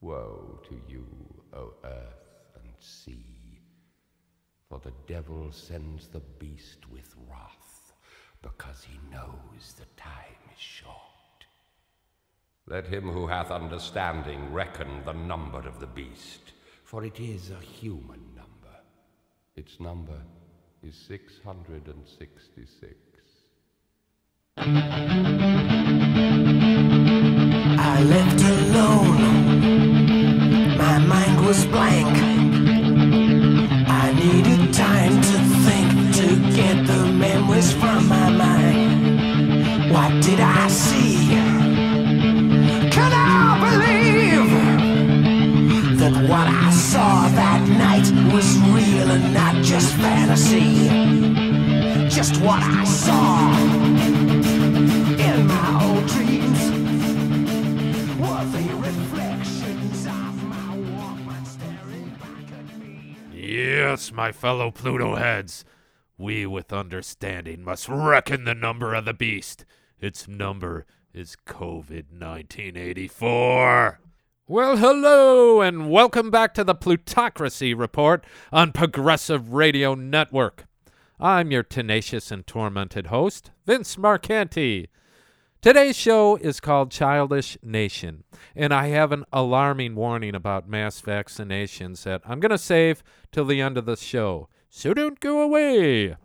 Woe to you, O earth and sea, for the devil sends the beast with wrath, because he knows the time is short. Let him who hath understanding reckon the number of the beast, for it is a human number. Its number is 666. I left alone. My mind was blank. I needed time to think to get the memories from my mind. What did I see? Can I believe that what I saw that night was real and not just fantasy? Just what I saw Yes, my fellow Pluto heads. We with understanding must reckon the number of the beast. Its number is COVID 1984. Well, hello, and welcome back to the Plutocracy Report on Progressive Radio Network. I'm your tenacious and tormented host, Vince Marcanti. Today's show is called Childish Nation, and I have an alarming warning about mass vaccinations that I'm going to save till the end of the show. So don't go away.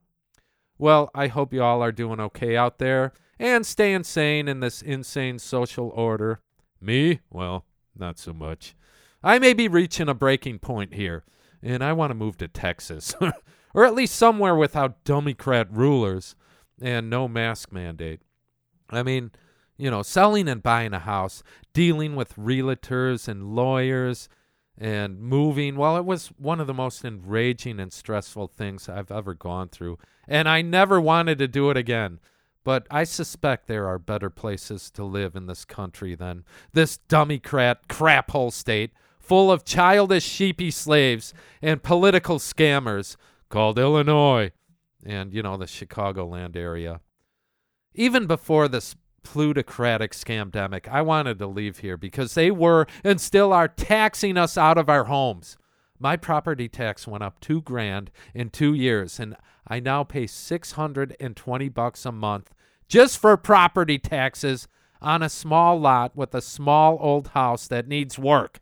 Well, I hope you all are doing okay out there and staying sane in this insane social order. Me? Well, not so much. I may be reaching a breaking point here, and I want to move to Texas, or at least somewhere without Democrat rulers and no mask mandate. I mean, you know, selling and buying a house, dealing with realtors and lawyers, and moving. Well, it was one of the most enraging and stressful things I've ever gone through. And I never wanted to do it again. But I suspect there are better places to live in this country than this Democrat crap hole state full of childish sheepy slaves and political scammers called Illinois and, you know, the Chicagoland area. Even before this plutocratic scamdemic, I wanted to leave here because they were and still are taxing us out of our homes. My property tax went up two grand in two years, and I now pay 620 bucks a month just for property taxes on a small lot with a small old house that needs work.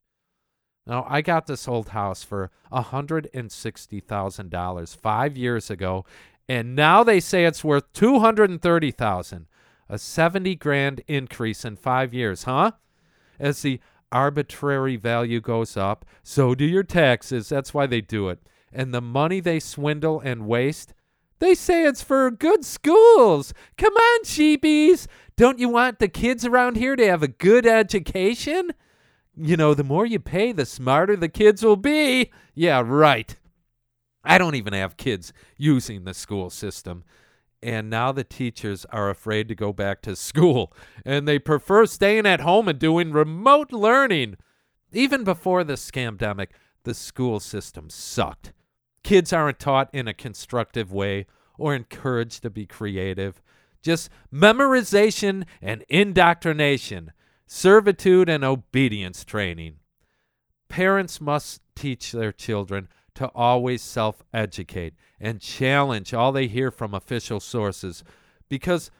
Now, I got this old house for $160,000 five years ago, and now they say it's worth 230000 a 70 grand increase in five years, huh? As the arbitrary value goes up, so do your taxes. That's why they do it. And the money they swindle and waste, they say it's for good schools. Come on, sheepies. Don't you want the kids around here to have a good education? You know, the more you pay, the smarter the kids will be. Yeah, right. I don't even have kids using the school system. And now the teachers are afraid to go back to school and they prefer staying at home and doing remote learning. Even before the scamdemic, the school system sucked. Kids aren't taught in a constructive way or encouraged to be creative. Just memorization and indoctrination, servitude and obedience training. Parents must teach their children to always self educate and challenge all they hear from official sources because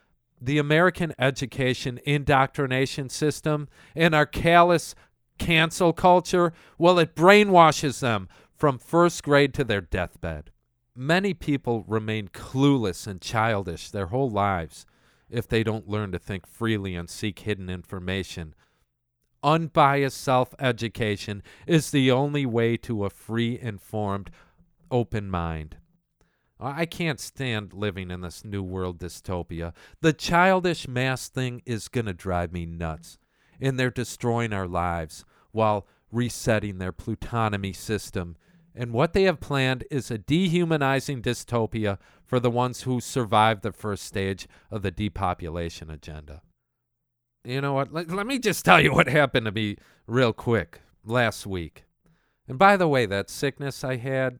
the American education indoctrination system and our callous cancel culture, well, it brainwashes them from first grade to their deathbed. Many people remain clueless and childish their whole lives if they don't learn to think freely and seek hidden information unbiased self education is the only way to a free, informed, open mind. I can't stand living in this new world dystopia. The childish mass thing is going to drive me nuts. And they're destroying our lives while resetting their plutonomy system. And what they have planned is a dehumanizing dystopia for the ones who survived the first stage of the depopulation agenda. You know what? Let, let me just tell you what happened to me real quick last week. And by the way, that sickness I had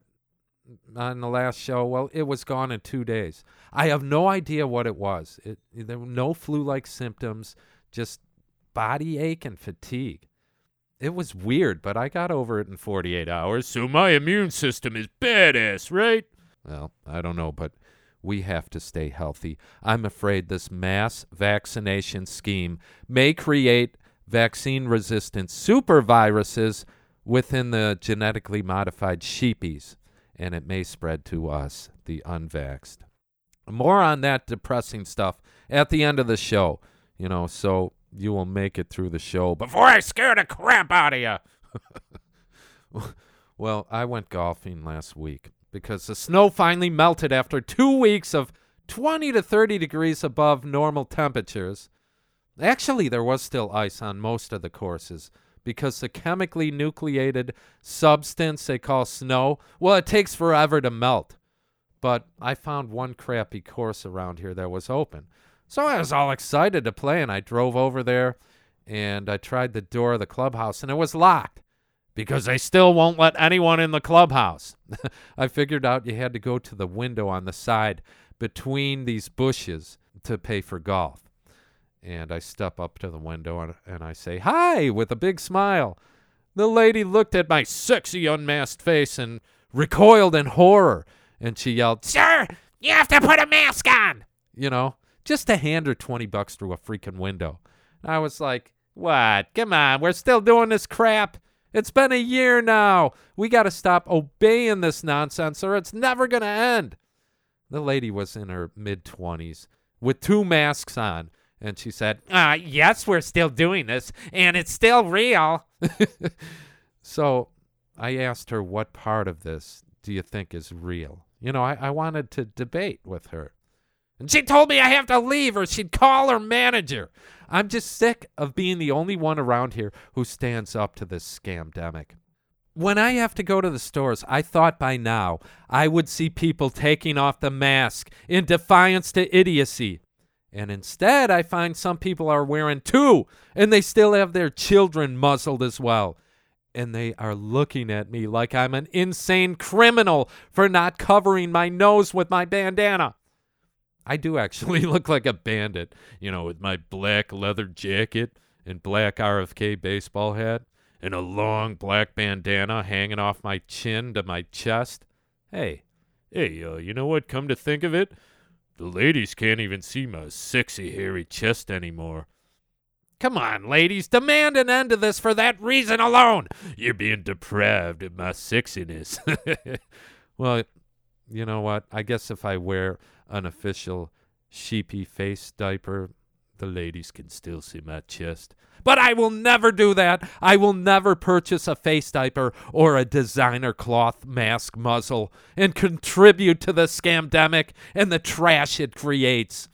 on the last show, well, it was gone in two days. I have no idea what it was. It, there were no flu like symptoms, just body ache and fatigue. it was weird, but I got over it in 48 hours. So my immune system is badass, right? Well, I don't know, but we have to stay healthy. I'm afraid this mass vaccination scheme may create vaccine resistant superviruses within the genetically modified sheepies, and it may spread to us, the unvaxxed. More on that depressing stuff at the end of the show, you know, so you will make it through the show before I scare the crap out of you. well, I went golfing last week because the snow finally melted after two weeks of 20 to 30 degrees above normal temperatures. Actually, there was still ice on most of the courses because the chemically nucleated substance they call snow, well, it takes forever to melt. But I found one crappy course around here that was open. So I was all excited to play, and I drove over there and I tried the door of the clubhouse, and it was locked because they still won't let anyone in the clubhouse. I figured out you had to go to the window on the side between these bushes to pay for golf. And I step up to the window and, and I say, Hi, with a big smile. The lady looked at my sexy unmasked face and recoiled in horror. And she yelled, Sir, you have to put a mask on. You know, just to hand her 20 bucks through a freaking window. And I was like, What? Come on, we're still doing this crap. It's been a year now. We got to stop obeying this nonsense or it's never going to end. The lady was in her mid 20s with two masks on. And she said, uh, Yes, we're still doing this, and it's still real. so I asked her, What part of this do you think is real? You know, I, I wanted to debate with her. And she told me I have to leave or she'd call her manager. I'm just sick of being the only one around here who stands up to this scamdemic. When I have to go to the stores, I thought by now I would see people taking off the mask in defiance to idiocy. And instead, I find some people are wearing two, and they still have their children muzzled as well. And they are looking at me like I'm an insane criminal for not covering my nose with my bandana. I do actually look like a bandit, you know, with my black leather jacket and black RFK baseball hat and a long black bandana hanging off my chin to my chest. Hey, hey, uh, you know what? Come to think of it, the ladies can't even see my sexy hairy chest anymore. Come on, ladies, demand an end to this for that reason alone. You're being deprived of my sexiness. well, you know what? I guess if I wear an official sheepy face diaper, the ladies can still see my chest. But I will never do that. I will never purchase a face diaper or a designer cloth mask muzzle and contribute to the scamdemic and the trash it creates.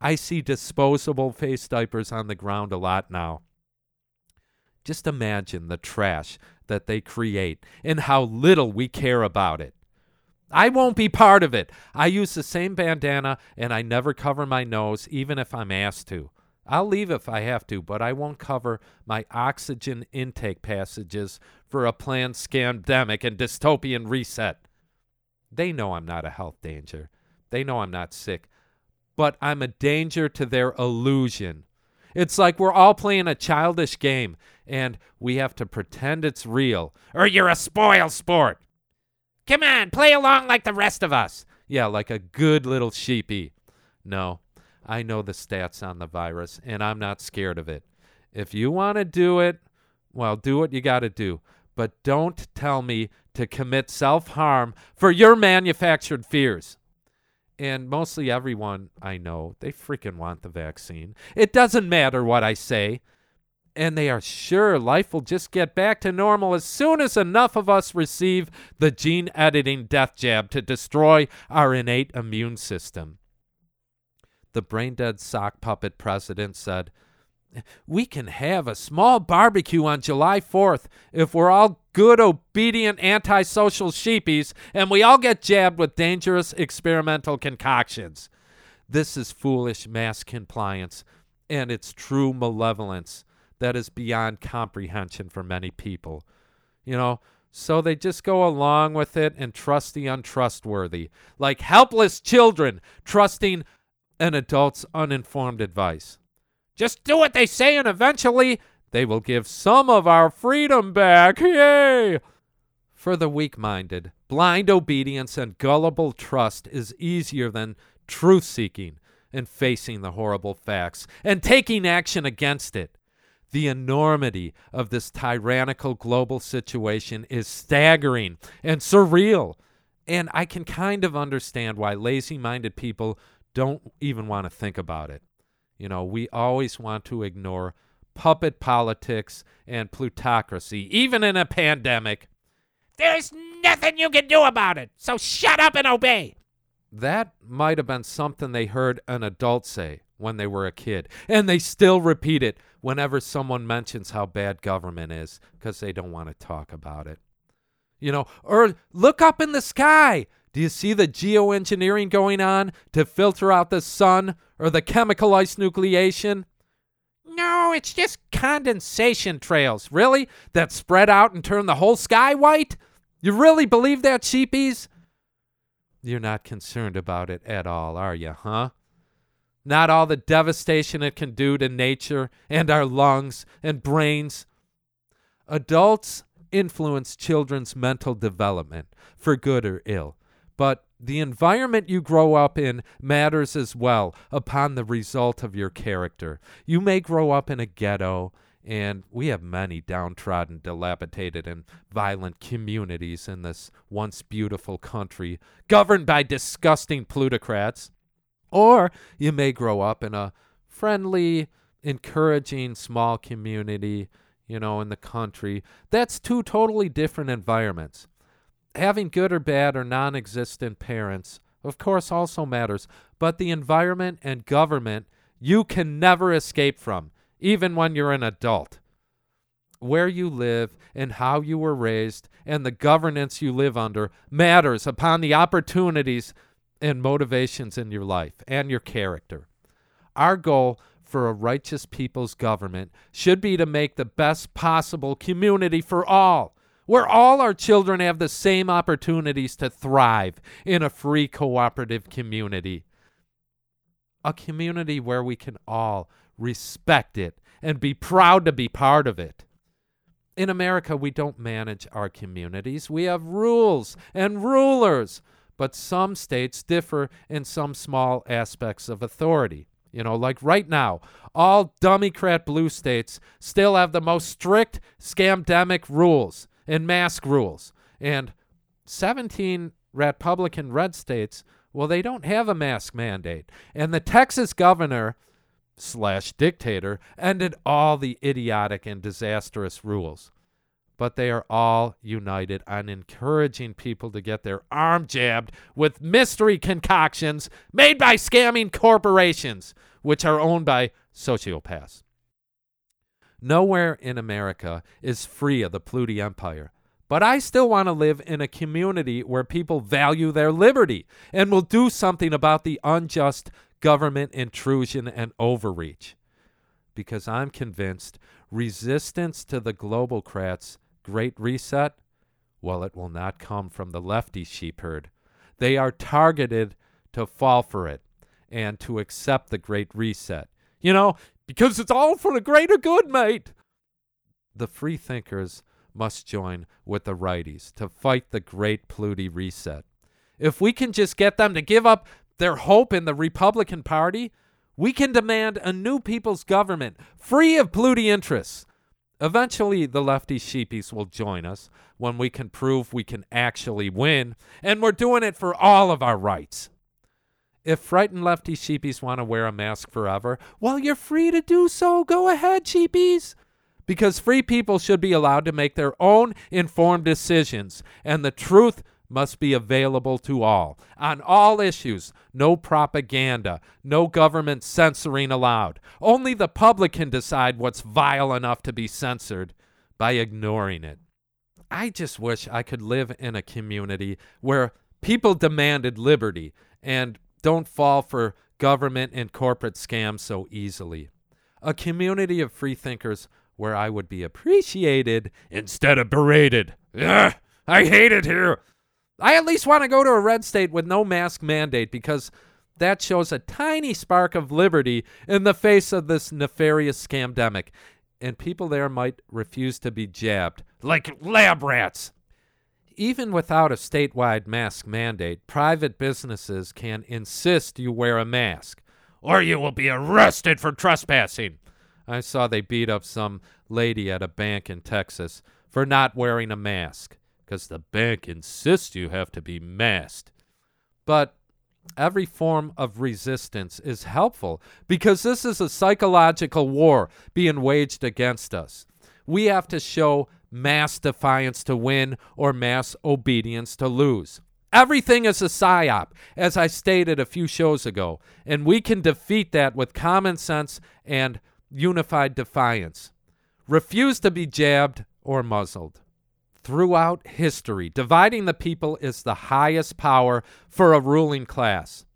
I see disposable face diapers on the ground a lot now. Just imagine the trash that they create and how little we care about it. I won't be part of it. I use the same bandana and I never cover my nose, even if I'm asked to. I'll leave if I have to, but I won't cover my oxygen intake passages for a planned scamdemic and dystopian reset. They know I'm not a health danger. They know I'm not sick. But I'm a danger to their illusion. It's like we're all playing a childish game and we have to pretend it's real, or you're a spoil sport. Come on, play along like the rest of us. Yeah, like a good little sheepy. No, I know the stats on the virus, and I'm not scared of it. If you want to do it, well, do what you got to do. But don't tell me to commit self harm for your manufactured fears. And mostly everyone I know, they freaking want the vaccine. It doesn't matter what I say and they are sure life will just get back to normal as soon as enough of us receive the gene editing death jab to destroy our innate immune system. The brain dead sock puppet president said, We can have a small barbecue on July 4th if we're all good, obedient, antisocial sheepies and we all get jabbed with dangerous experimental concoctions. This is foolish mass compliance and it's true malevolence that is beyond comprehension for many people. You know, so they just go along with it and trust the untrustworthy, like helpless children trusting an adult's uninformed advice. Just do what they say, and eventually They will give some of our freedom back. Yay! For the weak minded, blind obedience and gullible trust is easier than truth seeking and facing the horrible facts and taking action against it. The enormity of this tyrannical global situation is staggering and surreal. And I can kind of understand why lazy minded people don't even want to think about it. You know, we always want to ignore puppet politics and plutocracy, even in a pandemic. There's nothing you can do about it, so shut up and obey. That might have been something they heard an adult say when they were a kid, and they still repeat it whenever someone mentions how bad government is because they don't want to talk about it. You know, or look up in the sky. Do you see the geoengineering going on to filter out the sun or the chemical ice nucleation? No, it's just condensation trails. Really? That spread out and turn the whole sky white? You really believe that, sheepies? You're not concerned about it at all, are you, huh? Not all the devastation it can do to nature and our lungs and brains. Adults influence children's mental development, for good or ill. But the environment you grow up in matters as well upon the result of your character. You may grow up in a ghetto, and we have many downtrodden, dilapidated, and violent communities in this once beautiful country, governed by disgusting plutocrats. Or you may grow up in a friendly, encouraging small community, you know, in the country. That's two totally different environments. Having good or bad or non existent parents, of course, also matters, but the environment and government you can never escape from, even when you're an adult. Where you live and how you were raised and the governance you live under matters upon the opportunities and motivations in your life and your character. Our goal for a righteous people's government should be to make the best possible community for all, where all our children have the same opportunities to thrive in a free cooperative community. A community where we can all respect it and be proud to be part of it. In America, we don't manage our communities. We have rules and rulers but some states differ in some small aspects of authority. You know, like right now, all Democrat blue states still have the most strict scamdemic rules and mask rules. And 17 Republican red states, well, they don't have a mask mandate. And the Texas governor slash dictator ended all the idiotic and disastrous rules but they are all united on encouraging people to get their arm jabbed with mystery concoctions made by scamming corporations, which are owned by sociopaths. Nowhere in America is free of the Pluti Empire. But I still want to live in a community where people value their liberty and will do something about the unjust government intrusion and overreach. Because I'm convinced resistance to the globalcrats Great Reset? Well, it will not come from the lefty sheep herd. They are targeted to fall for it and to accept the Great Reset. You know, because it's all for the greater good, mate. The free thinkers must join with the righties to fight the Great Pluti Reset. If we can just get them to give up their hope in the Republican Party, we can demand a new people's government free of Pluti interests Eventually, the lefty sheepies will join us when we can prove we can actually win, and we're doing it for all of our rights. If frightened lefty sheepies want to wear a mask forever, well, you're free to do so. Go ahead, sheepies. Because free people should be allowed to make their own informed decisions, and the truth must be available to all on all issues. No propaganda, no government censoring allowed. Only the public can decide what's vile enough to be censored by ignoring it. I just wish I could live in a community where people demanded liberty and don't fall for government and corporate scams so easily. A community of freethinkers where I would be appreciated instead of berated. Ugh, I hate it here. I at least want to go to a red state with no mask mandate because that shows a tiny spark of liberty in the face of this nefarious scamdemic. and people there might refuse to be jabbed, like lab rats. Even without a statewide mask mandate, private businesses can insist you wear a mask, Or you will be arrested for trespassing. I saw they beat up some lady at a bank in Texas for not wearing a mask because the bank insists you have to be masked. But every form of resistance is helpful because this is a psychological war being waged against us. We have to show mass defiance to win or mass obedience to lose. Everything is a psyop, as I stated a few shows ago, and we can defeat that with common sense and unified defiance. Refuse to be jabbed or muzzled. Throughout history, dividing the people is the highest power for a ruling class.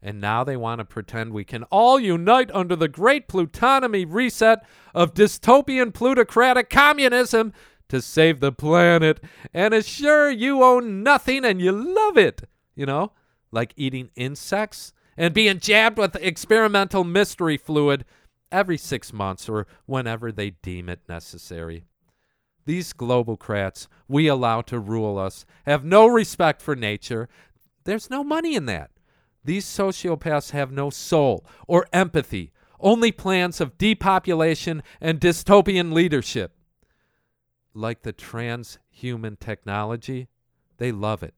And now they want to pretend we can all unite under the great plutonomy reset of dystopian plutocratic communism to save the planet and assure you own nothing and you love it. You know, like eating insects and being jabbed with experimental mystery fluid every six months or whenever they deem it necessary. These globalcrats we allow to rule us have no respect for nature. There's no money in that. These sociopaths have no soul or empathy, only plans of depopulation and dystopian leadership. Like the transhuman technology, they love it,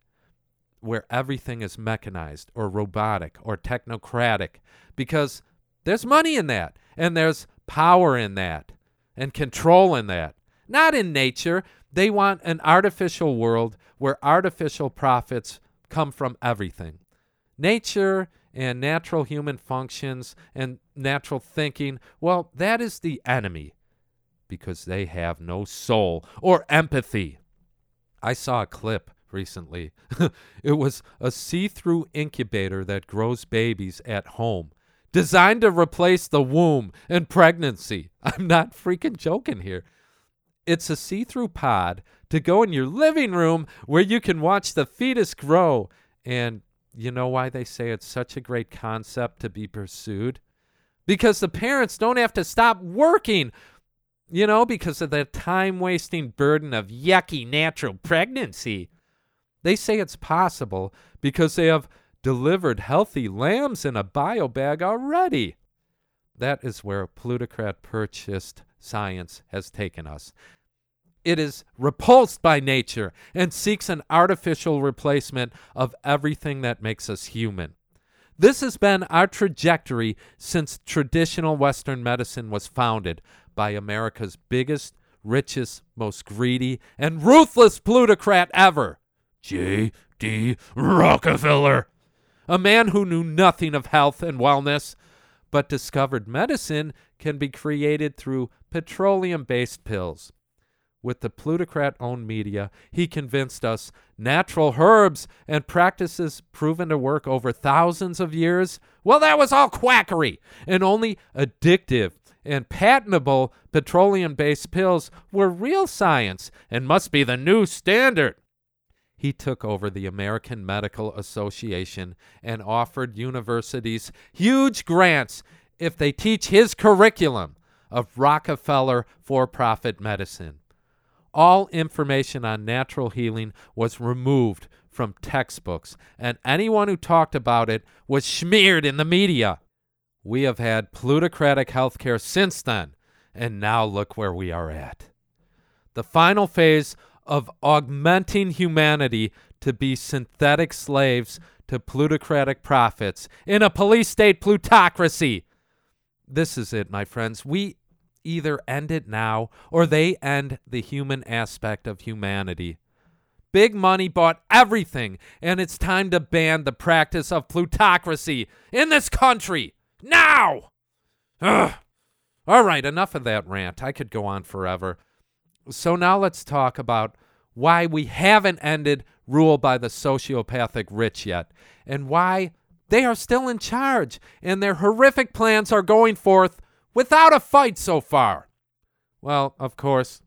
where everything is mechanized or robotic or technocratic, because there's money in that, and there's power in that, and control in that. Not in nature. They want an artificial world where artificial profits come from everything. Nature and natural human functions and natural thinking, well, that is the enemy because they have no soul or empathy. I saw a clip recently. it was a see through incubator that grows babies at home, designed to replace the womb and pregnancy. I'm not freaking joking here. It's a see through pod to go in your living room where you can watch the fetus grow. And you know why they say it's such a great concept to be pursued? Because the parents don't have to stop working, you know, because of the time wasting burden of yucky natural pregnancy. They say it's possible because they have delivered healthy lambs in a bio bag already. That is where plutocrat purchased science has taken us. It is repulsed by nature and seeks an artificial replacement of everything that makes us human. This has been our trajectory since traditional Western medicine was founded by America's biggest, richest, most greedy, and ruthless plutocrat ever, J.D. Rockefeller. A man who knew nothing of health and wellness, but discovered medicine can be created through petroleum based pills. With the plutocrat owned media, he convinced us natural herbs and practices proven to work over thousands of years. Well, that was all quackery, and only addictive and patentable petroleum based pills were real science and must be the new standard. He took over the American Medical Association and offered universities huge grants if they teach his curriculum of Rockefeller for profit medicine. All information on natural healing was removed from textbooks, and anyone who talked about it was smeared in the media. We have had plutocratic healthcare since then, and now look where we are at. The final phase of augmenting humanity to be synthetic slaves to plutocratic profits in a police state plutocracy. This is it, my friends. We either end it now or they end the human aspect of humanity. Big money bought everything, and it's time to ban the practice of plutocracy in this country. Now! Ugh. All right, enough of that rant. I could go on forever. So now let's talk about why we haven't ended rule by the sociopathic rich yet, and why they are still in charge, and their horrific plans are going forth without a fight so far. Well, of course,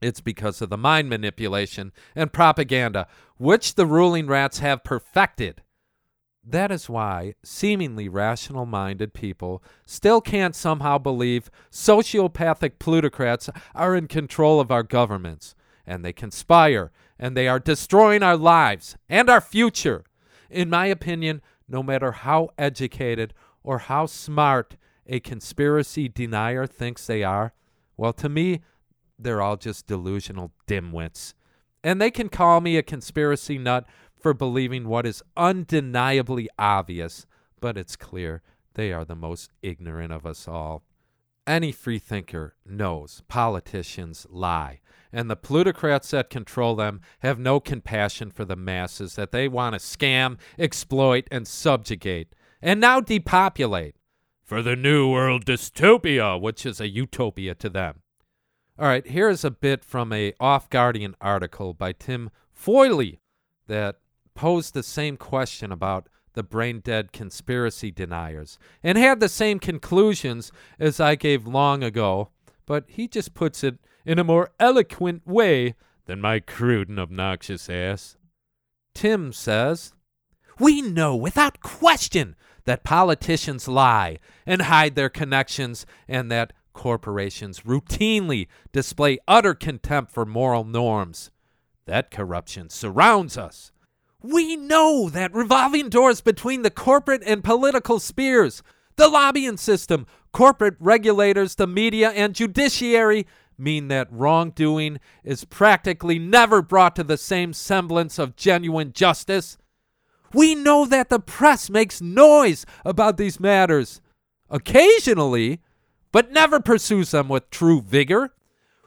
it's because of the mind manipulation and propaganda, which the ruling rats have perfected. That is why seemingly rational minded people still can't somehow believe sociopathic plutocrats are in control of our governments, and they conspire, and they are destroying our lives and our future. In my opinion, no matter how educated or how smart a conspiracy denier thinks they are, well, to me, they're all just delusional dimwits. And they can call me a conspiracy nut for believing what is undeniably obvious, but it's clear they are the most ignorant of us all. Any freethinker knows politicians lie, and the plutocrats that control them have no compassion for the masses that they want to scam, exploit, and subjugate, and now depopulate for the New World dystopia, which is a utopia to them. All right, here is a bit from a Off Guardian article by Tim Foyle that posed the same question about the brain dead conspiracy deniers and had the same conclusions as I gave long ago, but he just puts it in a more eloquent way than my crude and obnoxious ass. Tim says, We know without question that politicians lie and hide their connections and that corporations routinely display utter contempt for moral norms. That corruption surrounds us. We know that revolving doors between the corporate and political spheres, the lobbying system, corporate regulators, the media, and judiciary mean that wrongdoing is practically never brought to the same semblance of genuine justice. We know that the press makes noise about these matters occasionally, but never pursues them with true vigor.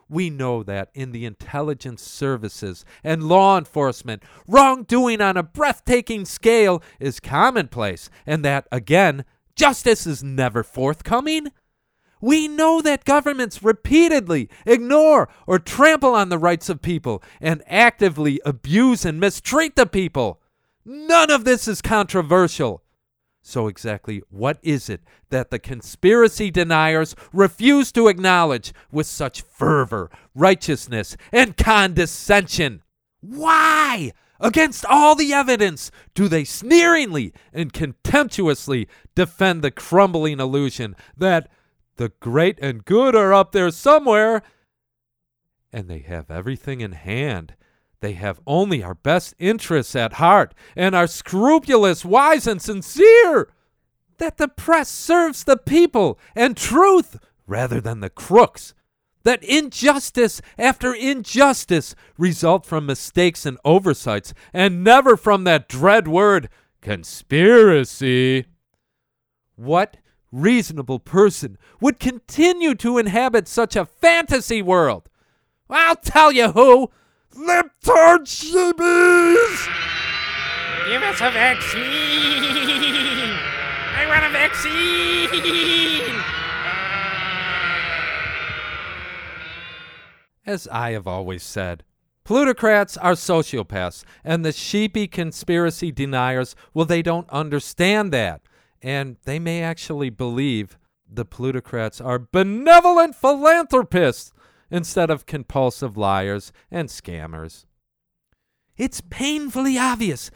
We know that in the intelligence services and law enforcement, wrongdoing on a breathtaking scale is commonplace, and that, again, justice is never forthcoming. We know that governments repeatedly ignore or trample on the rights of people and actively abuse and mistreat the people. None of this is controversial. So, exactly what is it that the conspiracy deniers refuse to acknowledge with such fervor, righteousness, and condescension? Why, against all the evidence, do they sneeringly and contemptuously defend the crumbling illusion that the great and good are up there somewhere? And they have everything in hand they have only our best interests at heart and are scrupulous, wise, and sincere. That the press serves the people and truth rather than the crooks. That injustice after injustice result from mistakes and oversights and never from that dread word, conspiracy. What reasonable person would continue to inhabit such a fantasy world? I'll tell you who. Libtard shibbies! Give us a vaccine! I want a vaccine! As I have always said, plutocrats are sociopaths, and the sheepy conspiracy deniers, well, they don't understand that. And they may actually believe the plutocrats are benevolent philanthropists instead of compulsive liars and scammers. It's painfully obvious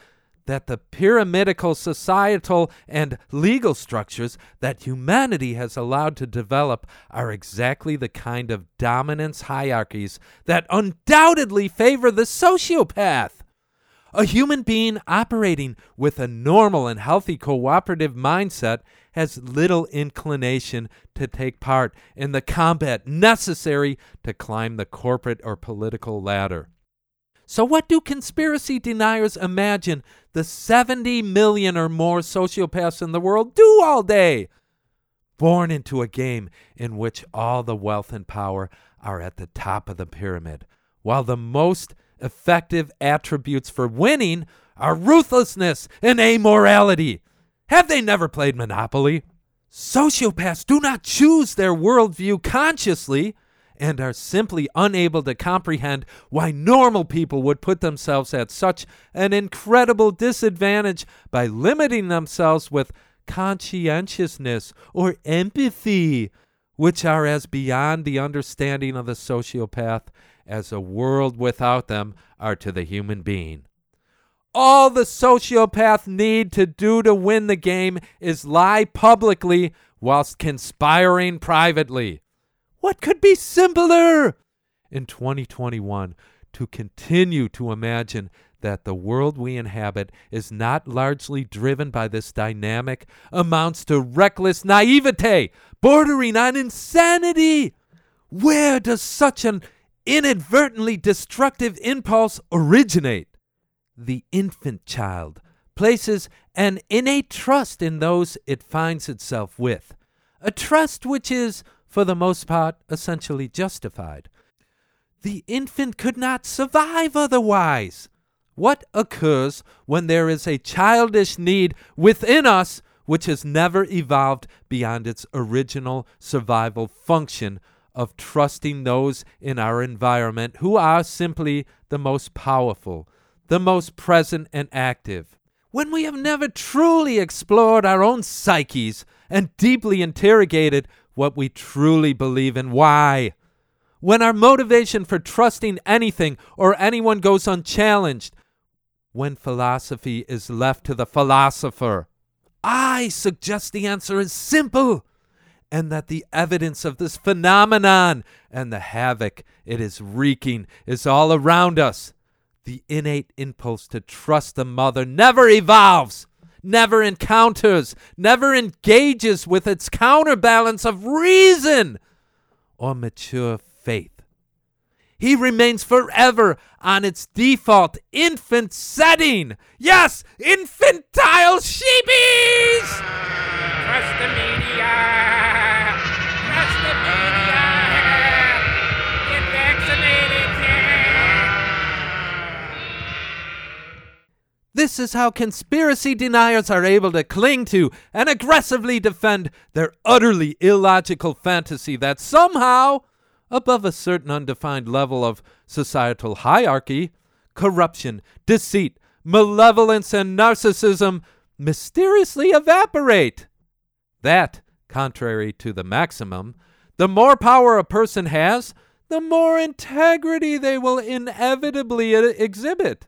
that the pyramidical societal and legal structures that humanity has allowed to develop are exactly the kind of dominance hierarchies that undoubtedly favor the sociopath. A human being operating with a normal and healthy cooperative mindset has little inclination to take part in the combat necessary to climb the corporate or political ladder. So, what do conspiracy deniers imagine the 70 million or more sociopaths in the world do all day? Born into a game in which all the wealth and power are at the top of the pyramid, while the most effective attributes for winning are ruthlessness and amorality. Have they never played Monopoly? Sociopaths do not choose their worldview consciously and are simply unable to comprehend why normal people would put themselves at such an incredible disadvantage by limiting themselves with conscientiousness or empathy, which are as beyond the understanding of the sociopath as a world without them are to the human being. All the sociopath need to do to win the game is lie publicly whilst conspiring privately. What could be simpler? In 2021, to continue to imagine that the world we inhabit is not largely driven by this dynamic amounts to reckless naivete, bordering on insanity. Where does such an inadvertently destructive impulse originate? The infant child places an innate trust in those it finds itself with, a trust which is, for the most part, essentially justified. The infant could not survive otherwise. What occurs when there is a childish need within us which has never evolved beyond its original survival function of trusting those in our environment who are simply the most powerful, the most present and active? When we have never truly explored our own psyches and deeply interrogated what we truly believe and why? When our motivation for trusting anything or anyone goes unchallenged, when philosophy is left to the philosopher? I suggest the answer is simple, and that the evidence of this phenomenon and the havoc it is wreaking is all around us. The innate impulse to trust the mother never evolves, never encounters, never engages with its counterbalance of reason or mature faith he remains forever on its default infant setting. Yes, infantile sheepies! Trust the media! This is how conspiracy deniers are able to cling to and aggressively defend their utterly illogical fantasy that somehow above a certain undefined level of societal hierarchy, corruption, deceit, malevolence, and narcissism mysteriously evaporate. That, contrary to the maximum, the more power a person has, the more integrity they will inevitably exhibit.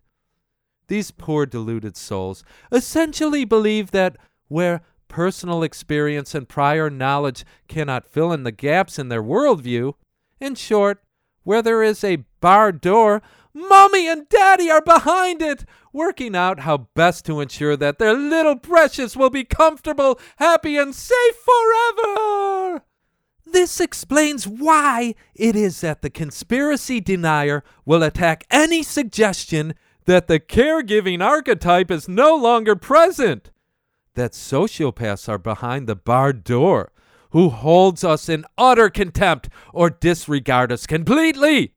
These poor deluded souls essentially believe that where personal experience and prior knowledge cannot fill in the gaps in their worldview, in short, where there is a barred door, Mommy and Daddy are behind it, working out how best to ensure that their little precious will be comfortable, happy, and safe forever. This explains why it is that the conspiracy denier will attack any suggestion that the caregiving archetype is no longer present, that sociopaths are behind the barred door, who holds us in utter contempt or disregard us completely.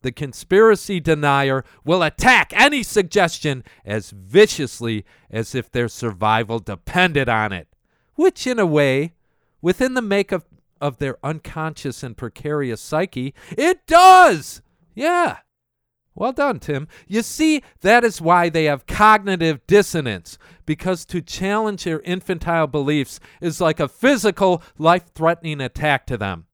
The conspiracy denier will attack any suggestion as viciously as if their survival depended on it, which, in a way, within the makeup of their unconscious and precarious psyche, it does. Yeah. Well done, Tim. You see, that is why they have cognitive dissonance, because to challenge their infantile beliefs is like a physical, life threatening attack to them.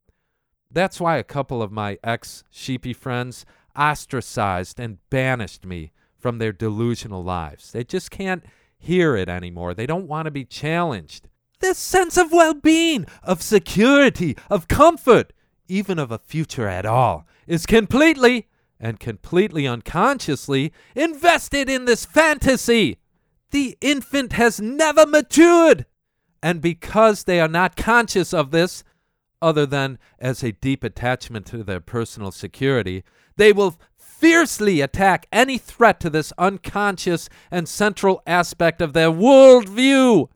That's why a couple of my ex sheepy friends ostracized and banished me from their delusional lives. They just can't hear it anymore. They don't want to be challenged. This sense of well being, of security, of comfort, even of a future at all, is completely and completely unconsciously invested in this fantasy. The infant has never matured. And because they are not conscious of this, other than as a deep attachment to their personal security, they will fiercely attack any threat to this unconscious and central aspect of their worldview.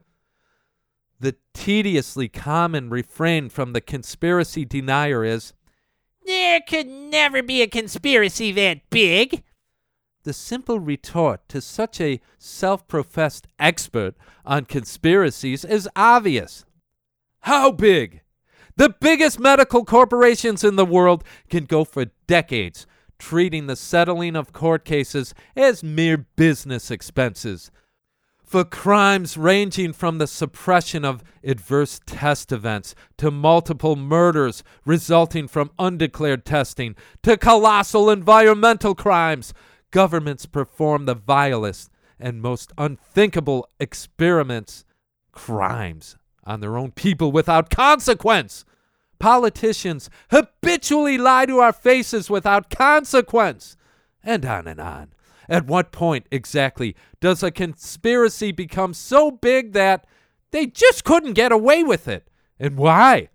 The tediously common refrain from the conspiracy denier is There could never be a conspiracy that big. The simple retort to such a self professed expert on conspiracies is obvious. How big? The biggest medical corporations in the world can go for decades treating the settling of court cases as mere business expenses. For crimes ranging from the suppression of adverse test events to multiple murders resulting from undeclared testing to colossal environmental crimes, governments perform the vilest, and most unthinkable experiments, crimes on their own people without consequence. Politicians habitually lie to our faces without consequence. And on and on. At what point exactly does a conspiracy become so big that they just couldn't get away with it? And why?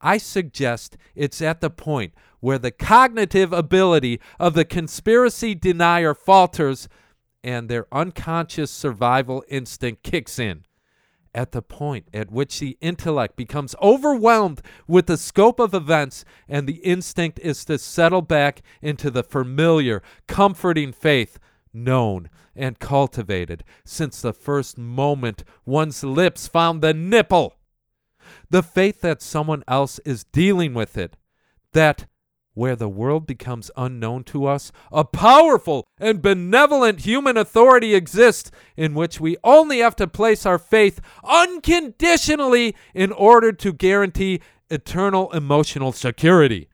I suggest it's at the point where the cognitive ability of the conspiracy denier falters and their unconscious survival instinct kicks in. At the point at which the intellect becomes overwhelmed with the scope of events and the instinct is to settle back into the familiar, comforting faith known and cultivated since the first moment one's lips found the nipple. The faith that someone else is dealing with it, that where the world becomes unknown to us, a powerful and benevolent human authority exists in which we only have to place our faith unconditionally in order to guarantee eternal emotional security.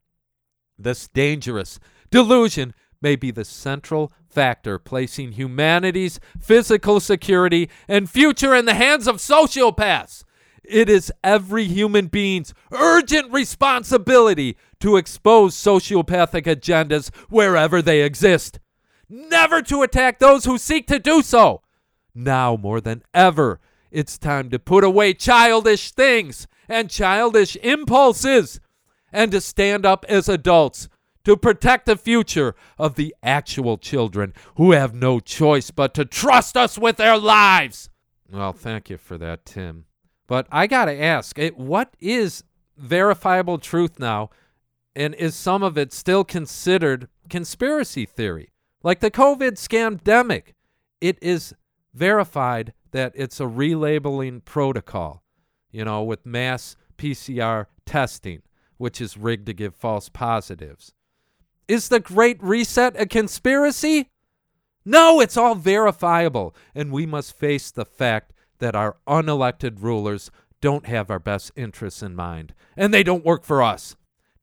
This dangerous delusion may be the central factor placing humanity's physical security and future in the hands of sociopaths. It is every human being's urgent responsibility to expose sociopathic agendas wherever they exist, never to attack those who seek to do so. Now more than ever, it's time to put away childish things and childish impulses and to stand up as adults to protect the future of the actual children who have no choice but to trust us with their lives. Well, thank you for that, Tim. But I got to ask, it, what is verifiable truth now? And is some of it still considered conspiracy theory? Like the COVID scamdemic, it is verified that it's a relabeling protocol, you know, with mass PCR testing, which is rigged to give false positives. Is the Great Reset a conspiracy? No, it's all verifiable, and we must face the fact that our unelected rulers don't have our best interests in mind, and they don't work for us.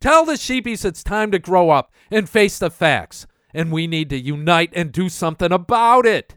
Tell the sheepies it's time to grow up and face the facts, and we need to unite and do something about it.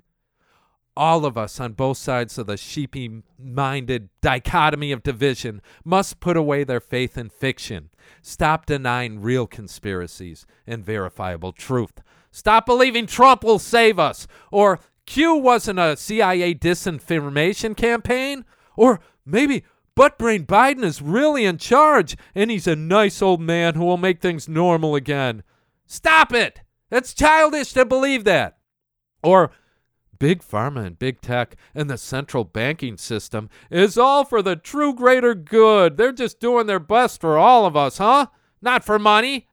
All of us on both sides of the sheepy minded dichotomy of division must put away their faith in fiction. Stop denying real conspiracies and verifiable truth. Stop believing Trump will save us, or Q wasn't a CIA disinformation campaign? Or maybe Buttbrain Biden is really in charge and he's a nice old man who will make things normal again. Stop it! It's childish to believe that. Or Big Pharma and Big Tech and the central banking system is all for the true greater good. They're just doing their best for all of us, huh? Not for money.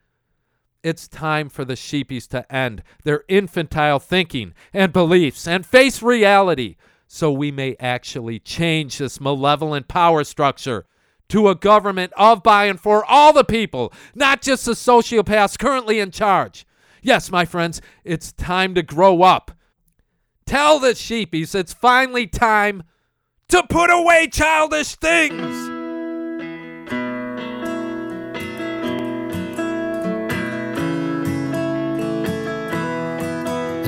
It's time for the sheepies to end their infantile thinking and beliefs and face reality so we may actually change this malevolent power structure to a government of, by, and for all the people, not just the sociopaths currently in charge. Yes, my friends, it's time to grow up. Tell the sheepies it's finally time to put away childish things.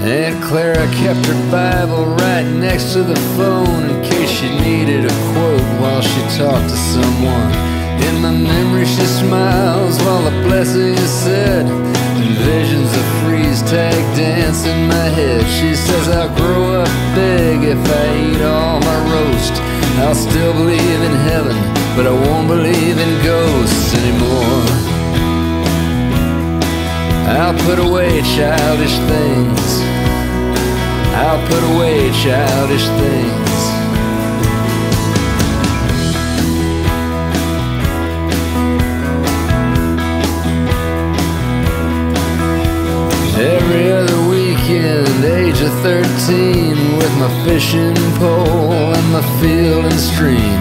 Aunt Clara kept her Bible right next to the phone in case she needed a quote while she talked to someone. In my memory, she smiles while a blessing is said. And visions of freeze tag dance in my head. She says I'll grow up big if I eat all my roast. I'll still believe in heaven, but I won't believe in ghosts anymore. I'll put away childish things. I'll put away childish things. Every other weekend, age of 13, with my fishing pole and my field and stream.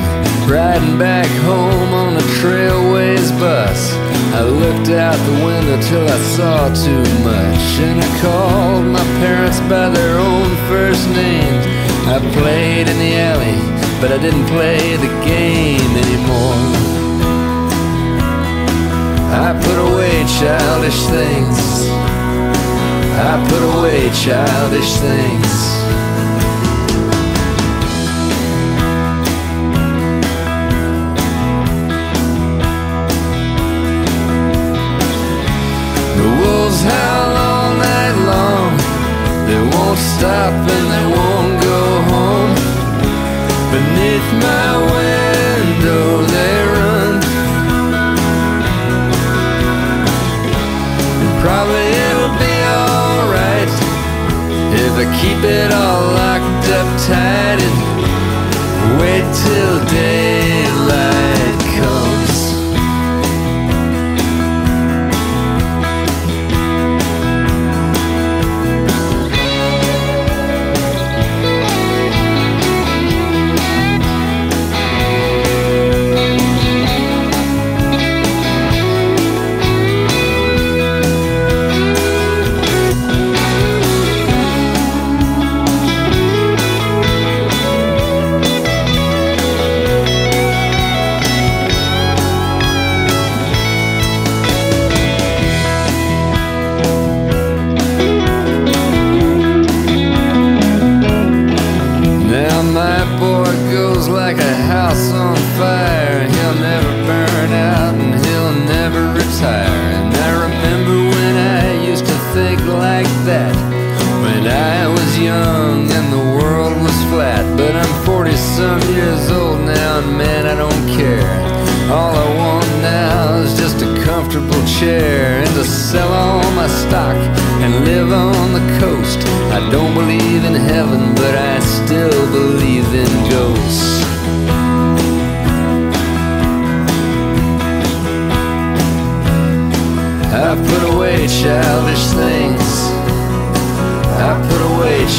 Riding back home on the Trailways bus. I looked out the window till I saw too much. And I called my parents by their own first names. I played in the alley, but I didn't play the game anymore. I put away childish things. I put away childish things.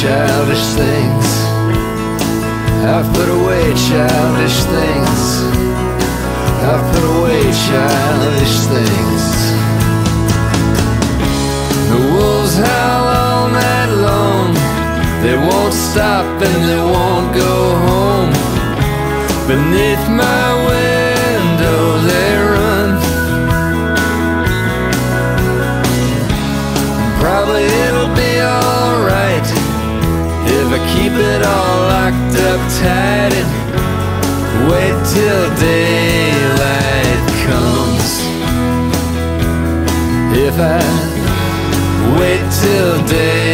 Childish things. I put away childish things. I put away childish things. The wolves howl all night long. They won't stop and they won't go home. Beneath my it all locked up tight and wait till daylight comes. If I wait till daylight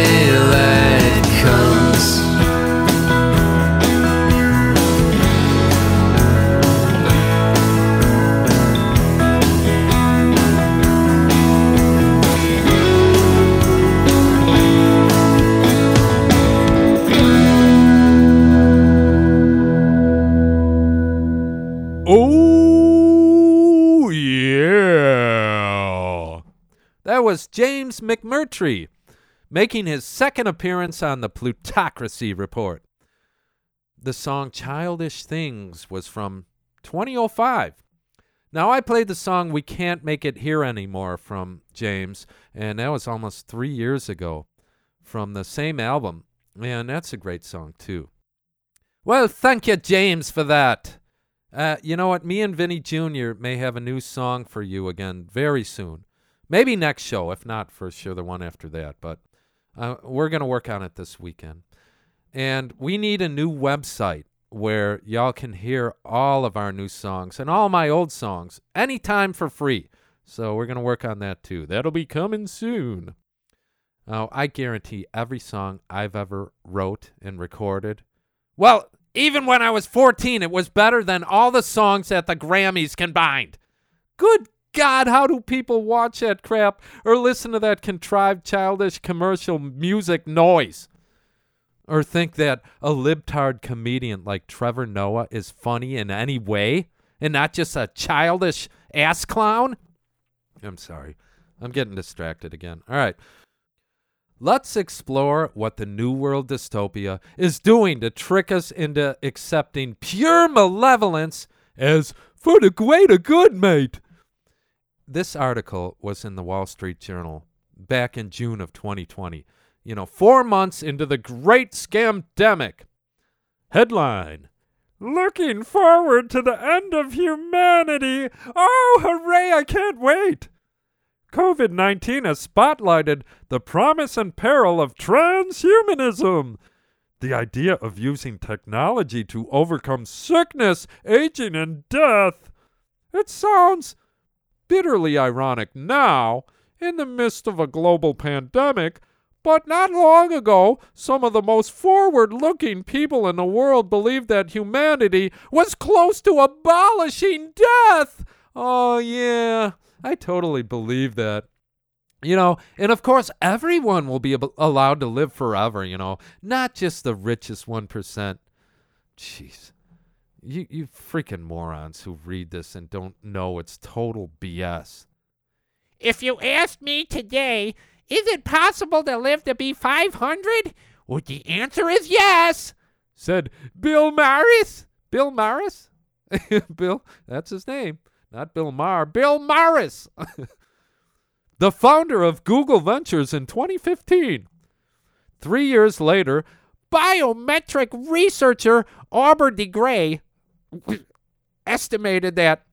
McMurtry making his second appearance on the Plutocracy Report. The song Childish Things was from 2005. Now, I played the song We Can't Make It Here Anymore from James, and that was almost three years ago from the same album. And that's a great song, too. Well, thank you, James, for that. Uh, you know what? Me and Vinny Jr. may have a new song for you again very soon. Maybe next show, if not for sure the one after that. But uh, we're going to work on it this weekend. And we need a new website where y'all can hear all of our new songs and all my old songs anytime for free. So we're going to work on that too. That'll be coming soon. Now, I guarantee every song I've ever wrote and recorded. Well, even when I was 14, it was better than all the songs at the Grammys combined. Good God, how do people watch that crap or listen to that contrived, childish commercial music noise? Or think that a libtard comedian like Trevor Noah is funny in any way and not just a childish ass clown? I'm sorry. I'm getting distracted again. All right. Let's explore what the New World dystopia is doing to trick us into accepting pure malevolence as for the greater good, mate. This article was in the Wall Street Journal back in June of 2020. You know, four months into the great scamdemic. Headline Looking forward to the end of humanity. Oh, hooray, I can't wait. COVID 19 has spotlighted the promise and peril of transhumanism. The idea of using technology to overcome sickness, aging, and death. It sounds bitterly ironic now, in the midst of a global pandemic, But not long ago, some of the most forward looking people in the world believed that humanity was close to abolishing death. Oh, yeah, I totally believe that. You know, and of course, everyone will be ab- allowed to live forever, you know, not just the richest 1%. Jeez. You, you freaking morons who read this and don't know it's total BS. If you asked me today, is it possible to live to be 500? Well, the answer is yes. Said Bill Maris. Bill Maris? Bill, that's his name. Not Bill Maher. Bill Maris. the founder of Google Ventures in 2015. Three years later, biometric researcher Aubrey de Grey estimated that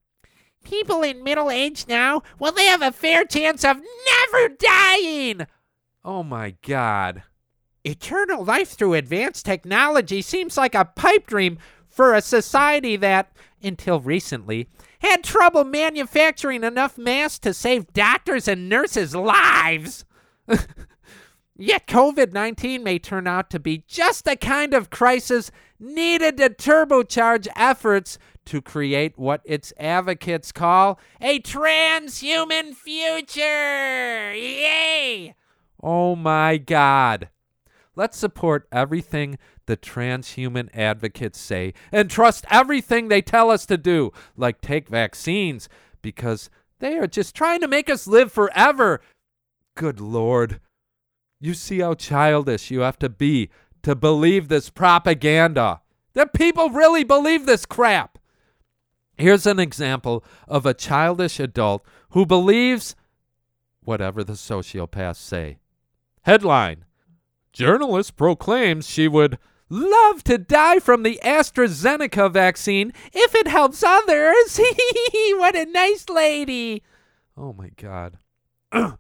People in middle age now, well, they have a fair chance of never dying. Oh my God. Eternal life through advanced technology seems like a pipe dream for a society that, until recently, had trouble manufacturing enough masks to save doctors and nurses' lives. Yet COVID 19 may turn out to be just the kind of crisis needed to turbocharge efforts to create what its advocates call a transhuman future. Yay! Oh my God. Let's support everything the transhuman advocates say and trust everything they tell us to do, like take vaccines, because they are just trying to make us live forever. Good Lord. You see how childish you have to be to believe this propaganda. That people really believe this crap. Here's an example of a childish adult who believes whatever the sociopaths say. Headline Journalist proclaims she would love to die from the AstraZeneca vaccine if it helps others. what a nice lady. Oh my God.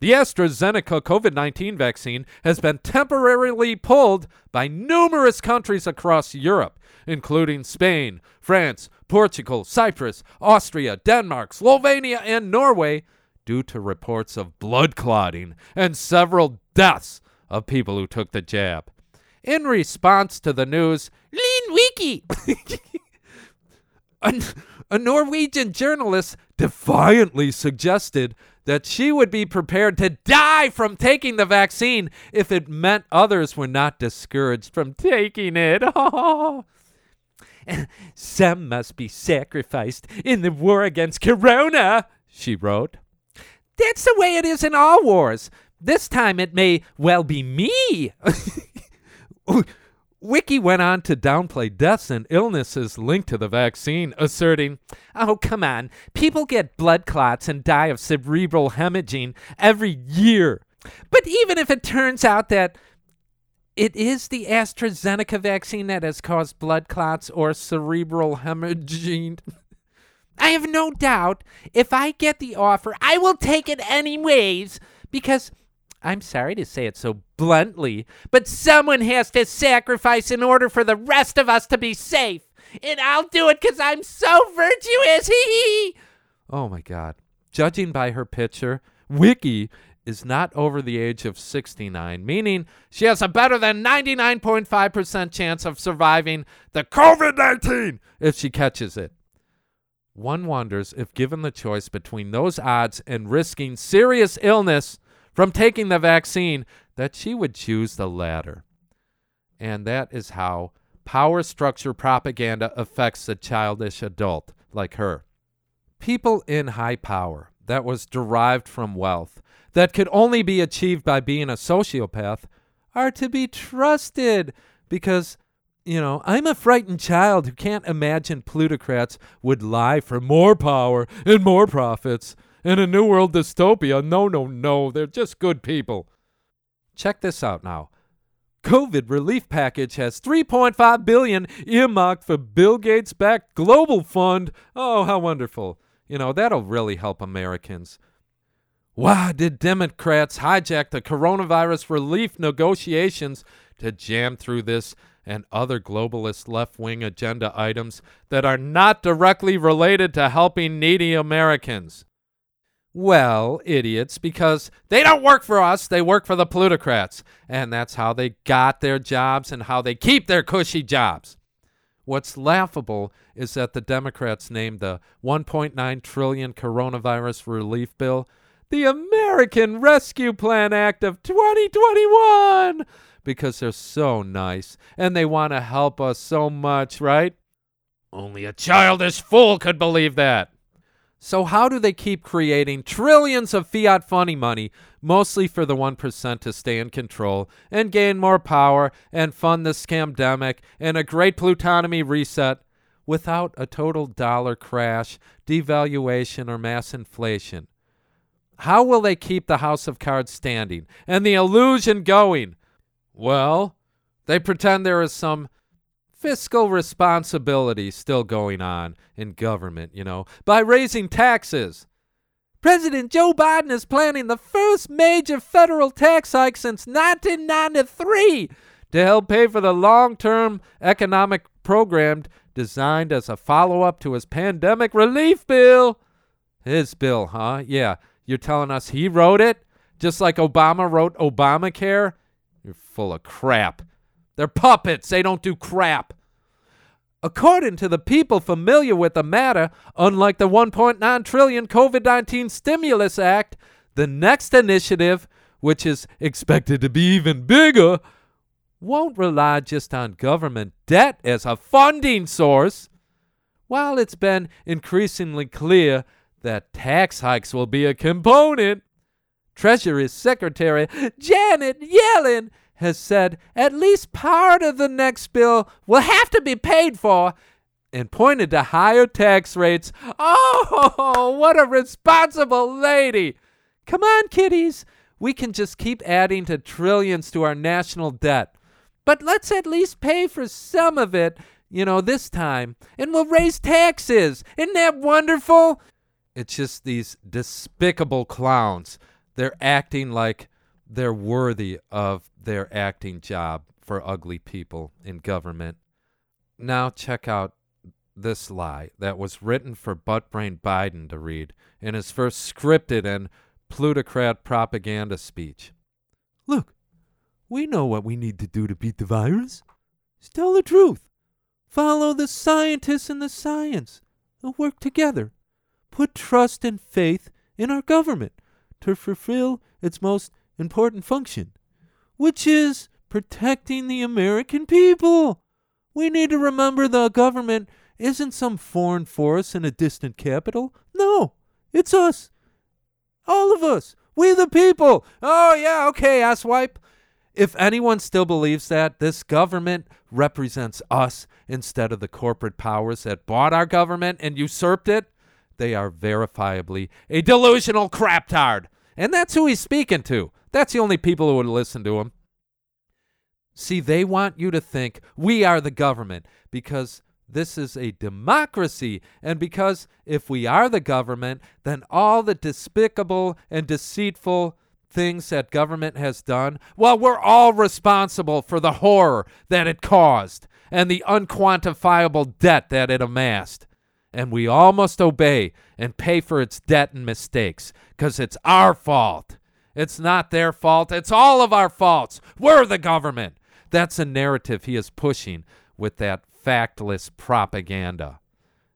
The AstraZeneca COVID 19 vaccine has been temporarily pulled by numerous countries across Europe, including Spain, France, Portugal, Cyprus, Austria, Denmark, Slovenia, and Norway, due to reports of blood clotting and several deaths of people who took the jab. In response to the news, Lean Wiki! a, a Norwegian journalist defiantly suggested that she would be prepared to die from taking the vaccine if it meant others were not discouraged from taking it. Some must be sacrificed in the war against Corona, she wrote. That's the way it is in all wars. This time it may well be me. Wiki went on to downplay deaths and illnesses linked to the vaccine, asserting, Oh, come on. People get blood clots and die of cerebral hemorrhaging every year. But even if it turns out that it is the AstraZeneca vaccine that has caused blood clots or cerebral hemorrhaging, I have no doubt if I get the offer, I will take it anyways because I'm sorry to say it so bluntly, but someone has to sacrifice in order for the rest of us to be safe. And I'll do it because I'm so virtuous. Hee Oh my God. Judging by her picture, Wiki is not over the age of 69, meaning she has a better than 99.5% chance of surviving the COVID 19 if she catches it. One wonders if given the choice between those odds and risking serious illness from taking the vaccine, that she would choose the latter. And that is how power structure propaganda affects a childish adult like her. People in high power that was derived from wealth, that could only be achieved by being a sociopath, are to be trusted because, you know, I'm a frightened child who can't imagine plutocrats would lie for more power and more profits. In a New World dystopia, no, no, no, they're just good people. Check this out now. COVID relief package has 3.5 billion earmarked for Bill Gates backed global fund. Oh, how wonderful. You know, that'll really help Americans. Why did Democrats hijack the coronavirus relief negotiations to jam through this and other globalist left wing agenda items that are not directly related to helping needy Americans? Well, idiots, because they don't work for us, they work for the plutocrats. And that's how they got their jobs and how they keep their cushy jobs. What's laughable is that the Democrats named the 1.9 trillion coronavirus relief bill the American Rescue Plan Act of 2021 because they're so nice and they want to help us so much, right? Only a childish fool could believe that. So, how do they keep creating trillions of fiat funny money, mostly for the 1% to stay in control and gain more power and fund the scamdemic and a great plutonomy reset without a total dollar crash, devaluation, or mass inflation? How will they keep the House of Cards standing and the illusion going? Well, they pretend there is some fiscal responsibility still going on in government, you know, by raising taxes. President Joe Biden is planning the first major federal tax hike since 1993 to help pay for the long term economic program designed as a follow up to his pandemic relief bill. His bill, huh? Yeah. You're telling us he wrote it? Just like Obama wrote Obamacare? You're full of crap. They're puppets. They don't do crap. According to the people familiar with the matter, unlike the 1.9 trillion COVID-19 stimulus act, the next initiative, which is expected to be even bigger, won't rely just on government debt as a funding source. While it's been increasingly clear that tax hikes will be a component, Treasury Secretary Janet Yellen has said at least part of the next bill will have to be paid for and pointed to higher tax rates. Oh, what a responsible lady! Come on, kiddies. We can just keep adding to trillions to our national debt. But let's at least pay for some of it, you know, this time. And we'll raise taxes. Isn't that wonderful? It's just these despicable clowns. They're acting like they're worthy of their acting job for ugly people in government. Now, check out this lie that was written for buttbrain Biden to read in his first scripted and plutocrat propaganda speech. Look, we know what we need to do to beat the virus. Just tell the truth. Follow the scientists and the science. They'll work together. Put trust and faith in our government to fulfill its most important function, which is protecting the American people. We need to remember the government isn't some foreign force in a distant capital. No, it's us. All of us. We the people. Oh, yeah, okay, asswipe. If anyone still believes that, this government represents us instead of the corporate powers that bought our government and usurped it, they are verifiably a delusional craptard. And that's who he's speaking to. That's the only people who would listen to him. See, they want you to think we are the government because this is a democracy. And because if we are the government, then all the despicable and deceitful things that government has done, well, we're all responsible for the horror that it caused and the unquantifiable debt that it amassed. And we all must obey and pay for its debt and mistakes because it's our fault. It's not their fault. It's all of our faults. We're the government. That's a narrative he is pushing with that factless propaganda.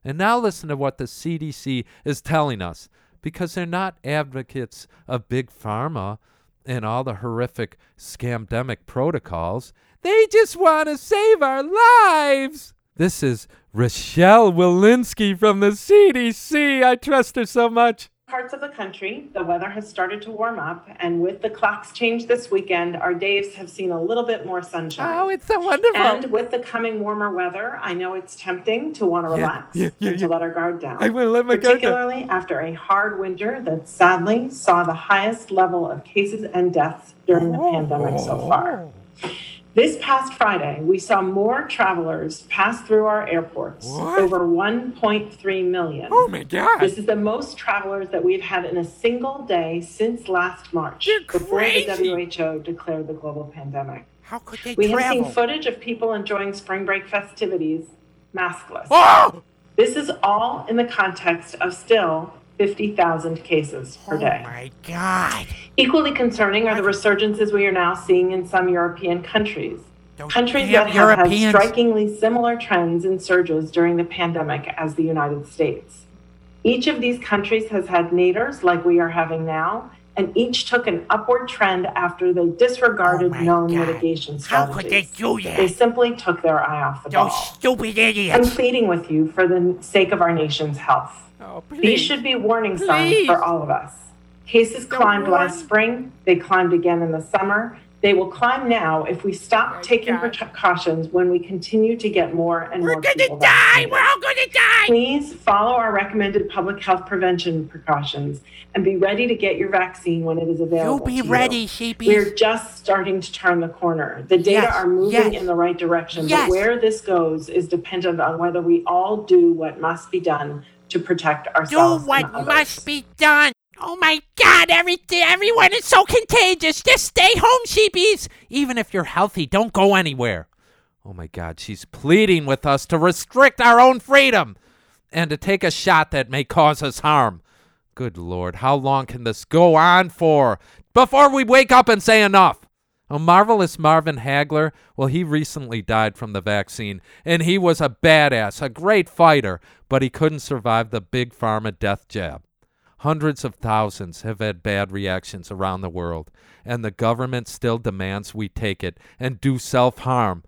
And now listen to what the CDC is telling us because they're not advocates of big pharma and all the horrific scamdemic protocols. They just want to save our lives. This is Rochelle Walensky from the CDC. I trust her so much parts of the country, the weather has started to warm up, and with the clocks change this weekend, our days have seen a little bit more sunshine. Oh, it's so wonderful. And with the coming warmer weather, I know it's tempting to want to relax yeah, yeah, and yeah. to let our guard down. I want to let my guard down. Particularly after a hard winter that sadly saw the highest level of cases and deaths during the oh. pandemic so far. Oh. This past Friday, we saw more travelers pass through our airports, What? over 1.3 million. Oh my God. This is the most travelers that we've had in a single day since last March, You're before crazy. the WHO declared the global pandemic. How could they We have seen footage of people enjoying spring break festivities maskless. Oh! This is all in the context of still 50,000 cases per day. Oh my God. Equally concerning are the resurgences we are now seeing in some European countries. Countries that have had strikingly similar trends and surges during the pandemic as the United States. Each of these countries has had nadirs like we are having now, and each took an upward trend after they disregarded Oh known God. mitigation How could they do that? They simply took their eye off the Those ball. stupid idiots. I'm pleading with you for the sake of our nation's health. Oh, These should be warning signs for all of us. Cases climbed last spring, they climbed again in the summer. They will climb now if we stop taking precautions when we continue to get more and more. We're gonna die. vaccinated. We're all gonna die. Please follow our recommended public health prevention precautions and be ready to get your vaccine when it is available. You available. be to ready, sheepies. We're just starting to turn the corner. The data Yes, are moving yes. in the right direction, Yes. but where this goes is dependent on whether we all do what must be done to protect ourselves. Do what must be done. Oh my God! Everything, everyone is so contagious. Just stay home, sheepies. Even if you're healthy, don't go anywhere. Oh my God! She's pleading with us to restrict our own freedom and to take a shot that may cause us harm. Good Lord, how long can this go on for? Before we wake up and say enough. A marvelous Marvin Hagler, well, he recently died from the vaccine, and he was a badass, a great fighter, but he couldn't survive the big pharma death jab. Hundreds of thousands have had bad reactions around the world, and the government still demands we take it and do self harm,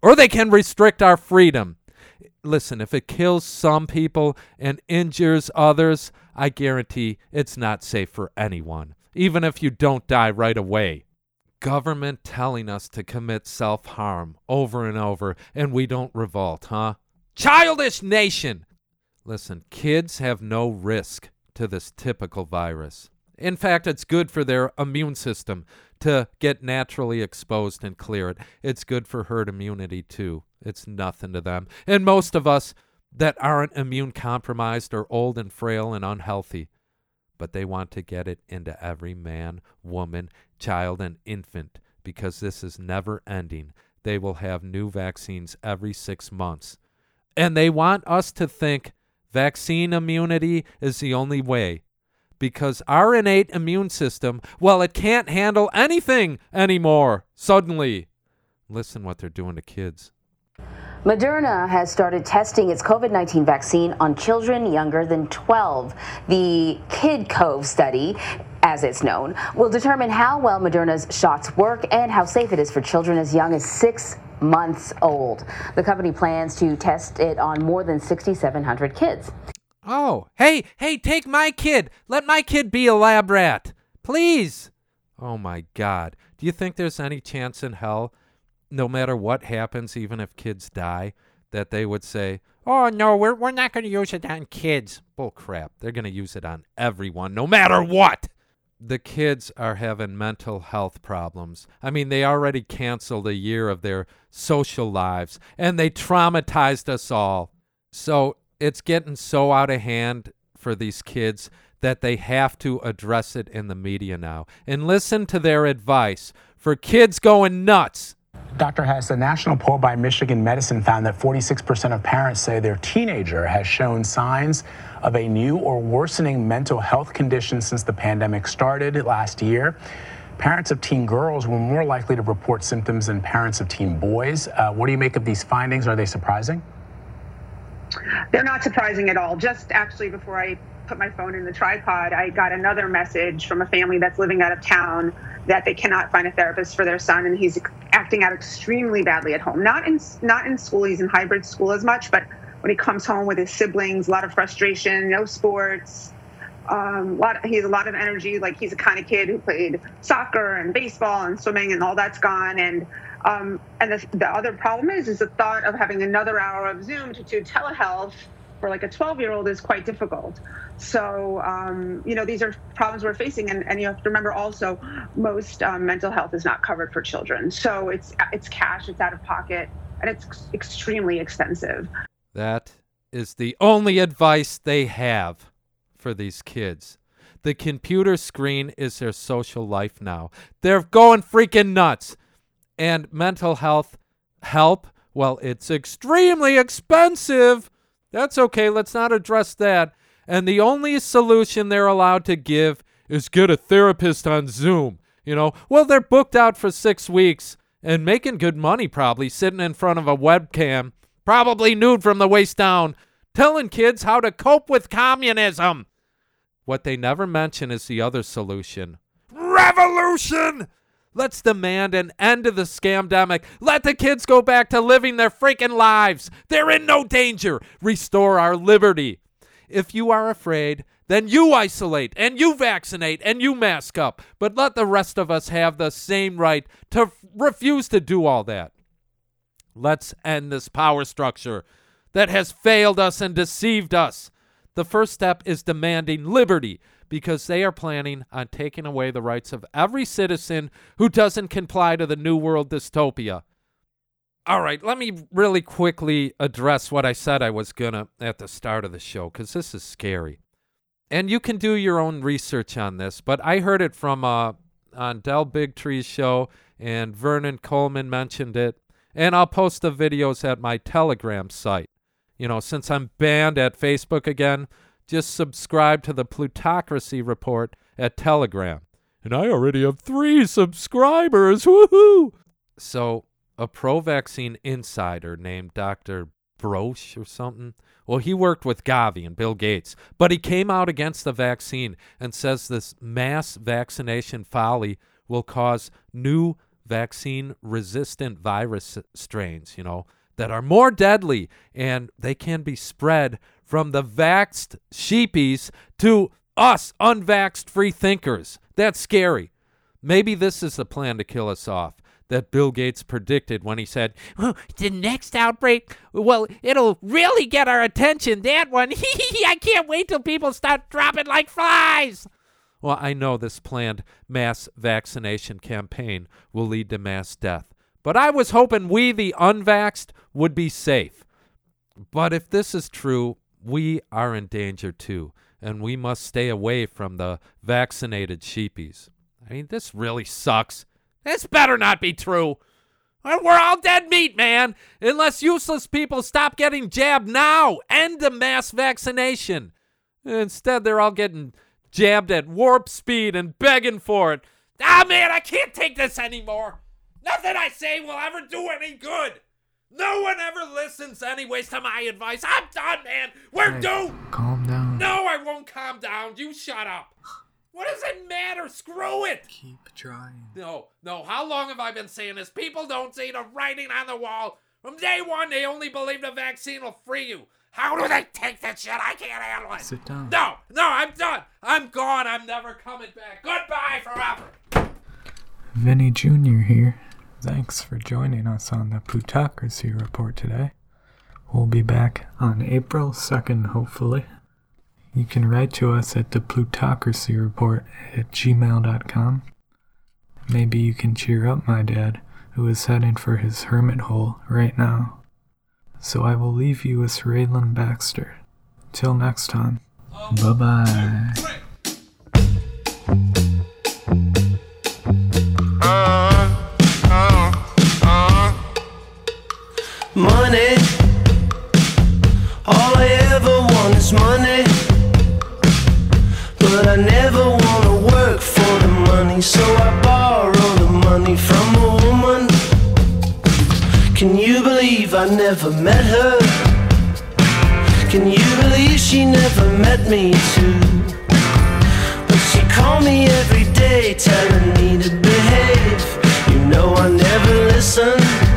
or they can restrict our freedom. Listen, if it kills some people and injures others, I guarantee it's not safe for anyone, even if you don't die right away. Government telling us to commit self harm over and over, and we don't revolt, huh? Childish nation! Listen, kids have no risk to this typical virus. In fact, it's good for their immune system to get naturally exposed and clear it. It's good for herd immunity, too. It's nothing to them. And most of us that aren't immune compromised are old and frail and unhealthy. But they want to get it into every man, woman, child, and infant because this is never ending. They will have new vaccines every six months. And they want us to think vaccine immunity is the only way. Because our innate immune system, well, it can't handle anything anymore, suddenly. Listen what they're doing to kids. Moderna has started testing its COVID 19 vaccine on children younger than 12. The KidCOVE study, as it's known, will determine how well Moderna's shots work and how safe it is for children as young as six months old. The company plans to test it on more than 6,700 kids. Oh, hey, hey, take my kid. Let my kid be a lab rat. Please. Oh my God. Do you think there's any chance in hell, no matter what happens, even if kids die, that they would say, Oh no, we're we're not going to use it on kids. bull crap, they're going to use it on everyone, no matter what? The kids are having mental health problems. I mean, they already canceled a year of their social lives and they traumatized us all. So it's getting so out of hand for these kids that they have to address it in the media now and listen to their advice for kids going nuts. Dr. Hess, a national poll by Michigan Medicine found that 46% of parents say their teenager has shown signs of a new or worsening mental health condition since the pandemic started last year. Parents of teen girls were more likely to report symptoms than parents of teen boys. Uh, what do you make of these findings? Are they surprising? They're not surprising at all. Just actually before I put my phone in the tripod, I got another message from a family that's living out of town that they cannot find a therapist for their son, and he's acting out extremely badly at home. Not in not in school. He's in hybrid school as much, but when he comes home with his siblings, a lot of frustration, no sports. Um, lot, he has a lot of energy. Like he's the kind of kid who played soccer and baseball and swimming, and all that's gone. And um, and the, the other problem is, is the thought of having another hour of Zoom to do telehealth for like a 12 year old is quite difficult. So, um, you know, these are problems we're facing. And, and you have to remember also, most um, mental health is not covered for children. So it's, it's cash, it's out of pocket, and it's extremely expensive. That is the only advice they have for these kids. The computer screen is their social life now. They're going freaking nuts. And mental health help, well, it's extremely expensive. That's okay. Let's not address that. And the only solution they're allowed to give is get a therapist on Zoom. You know, well, they're booked out for six weeks and making good money, probably sitting in front of a webcam, probably nude from the waist down, telling kids how to cope with communism. What they never mention is the other solution revolution. Let's demand an end to the scamdemic. Let the kids go back to living their freaking lives. They're in no danger. Restore our liberty. If you are afraid, then you isolate and you vaccinate and you mask up. But let the rest of us have the same right to f- refuse to do all that. Let's end this power structure that has failed us and deceived us. The first step is demanding liberty because they are planning on taking away the rights of every citizen who doesn't comply to the New World dystopia. All right, let me really quickly address what I said I was going to at the start of the show because this is scary. And you can do your own research on this, but I heard it from uh, on Del Bigtree's show, and Vernon Coleman mentioned it. And I'll post the videos at my Telegram site. You know, since I'm banned at Facebook again, just subscribe to the Plutocracy Report at Telegram. And I already have three subscribers. Woohoo! So, a pro vaccine insider named Dr. Brosh or something. Well, he worked with Gavi and Bill Gates, but he came out against the vaccine and says this mass vaccination folly will cause new vaccine resistant virus strains, you know, that are more deadly and they can be spread from the vaxxed sheepies to us unvaxxed free thinkers. That's scary. Maybe this is the plan to kill us off that Bill Gates predicted when he said, "Oh, the next outbreak, well, it'll really get our attention. That one, I can't wait till people start dropping like flies. Well, I know this planned mass vaccination campaign will lead to mass death, but I was hoping we, the unvaxxed, would be safe. But if this is true, we are in danger too, and we must stay away from the vaccinated sheepies. I mean, this really sucks. This better not be true. Uh, we're all dead meat, man. Unless useless people stop getting jabbed now. End the mass vaccination. Instead, they're all getting jabbed at warp speed and begging for it. Ah, man, I can't take this anymore. Nothing I say will ever do any good. No one ever listens, anyways, to my advice. I'm done, man. We're Hey, doomed. Calm down. No, I won't calm down. You shut up. What does it matter? Screw it. Keep trying. No, no. How long have I been saying this? People don't see the writing on the wall. From day one, they only believe the vaccine will free you. How do they take that shit? I can't handle it. Sit down. No, no, I'm done. I'm gone. I'm never coming back. Goodbye forever. Vinny Jr. here. Thanks for joining us on the Plutocracy Report today. We'll be back on April 2nd, hopefully. You can write to us at the Plutocracy Report at gmail.com. Maybe you can cheer up my dad, who is heading for his hermit hole right now. So I will leave you with Rayland Baxter. Till next time. Bye bye. Money. All I ever want is money. But I never wanna work for the money, so I borrow the money from. Can you believe I never met her? Can you believe she never met me too? But she called me every day, telling me to behave. You know I never listen.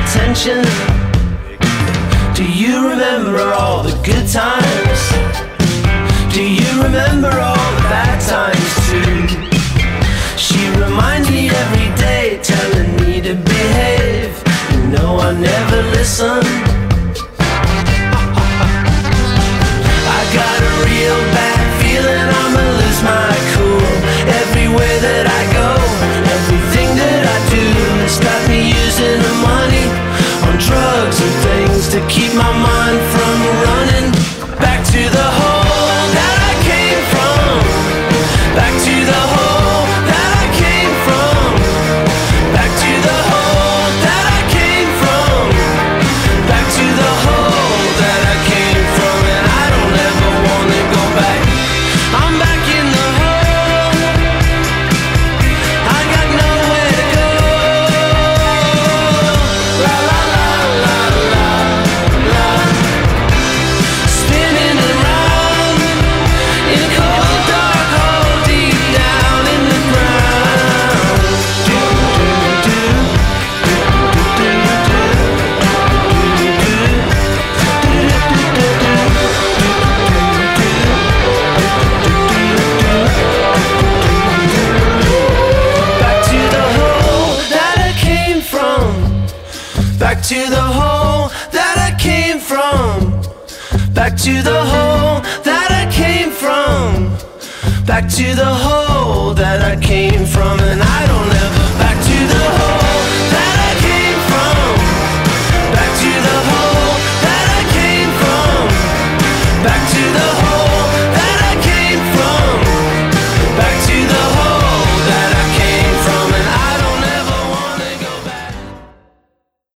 attention? Do you remember all the good times? Do you remember all the bad times too? She reminds me every day, telling me to behave. You know I never listen. keep my mind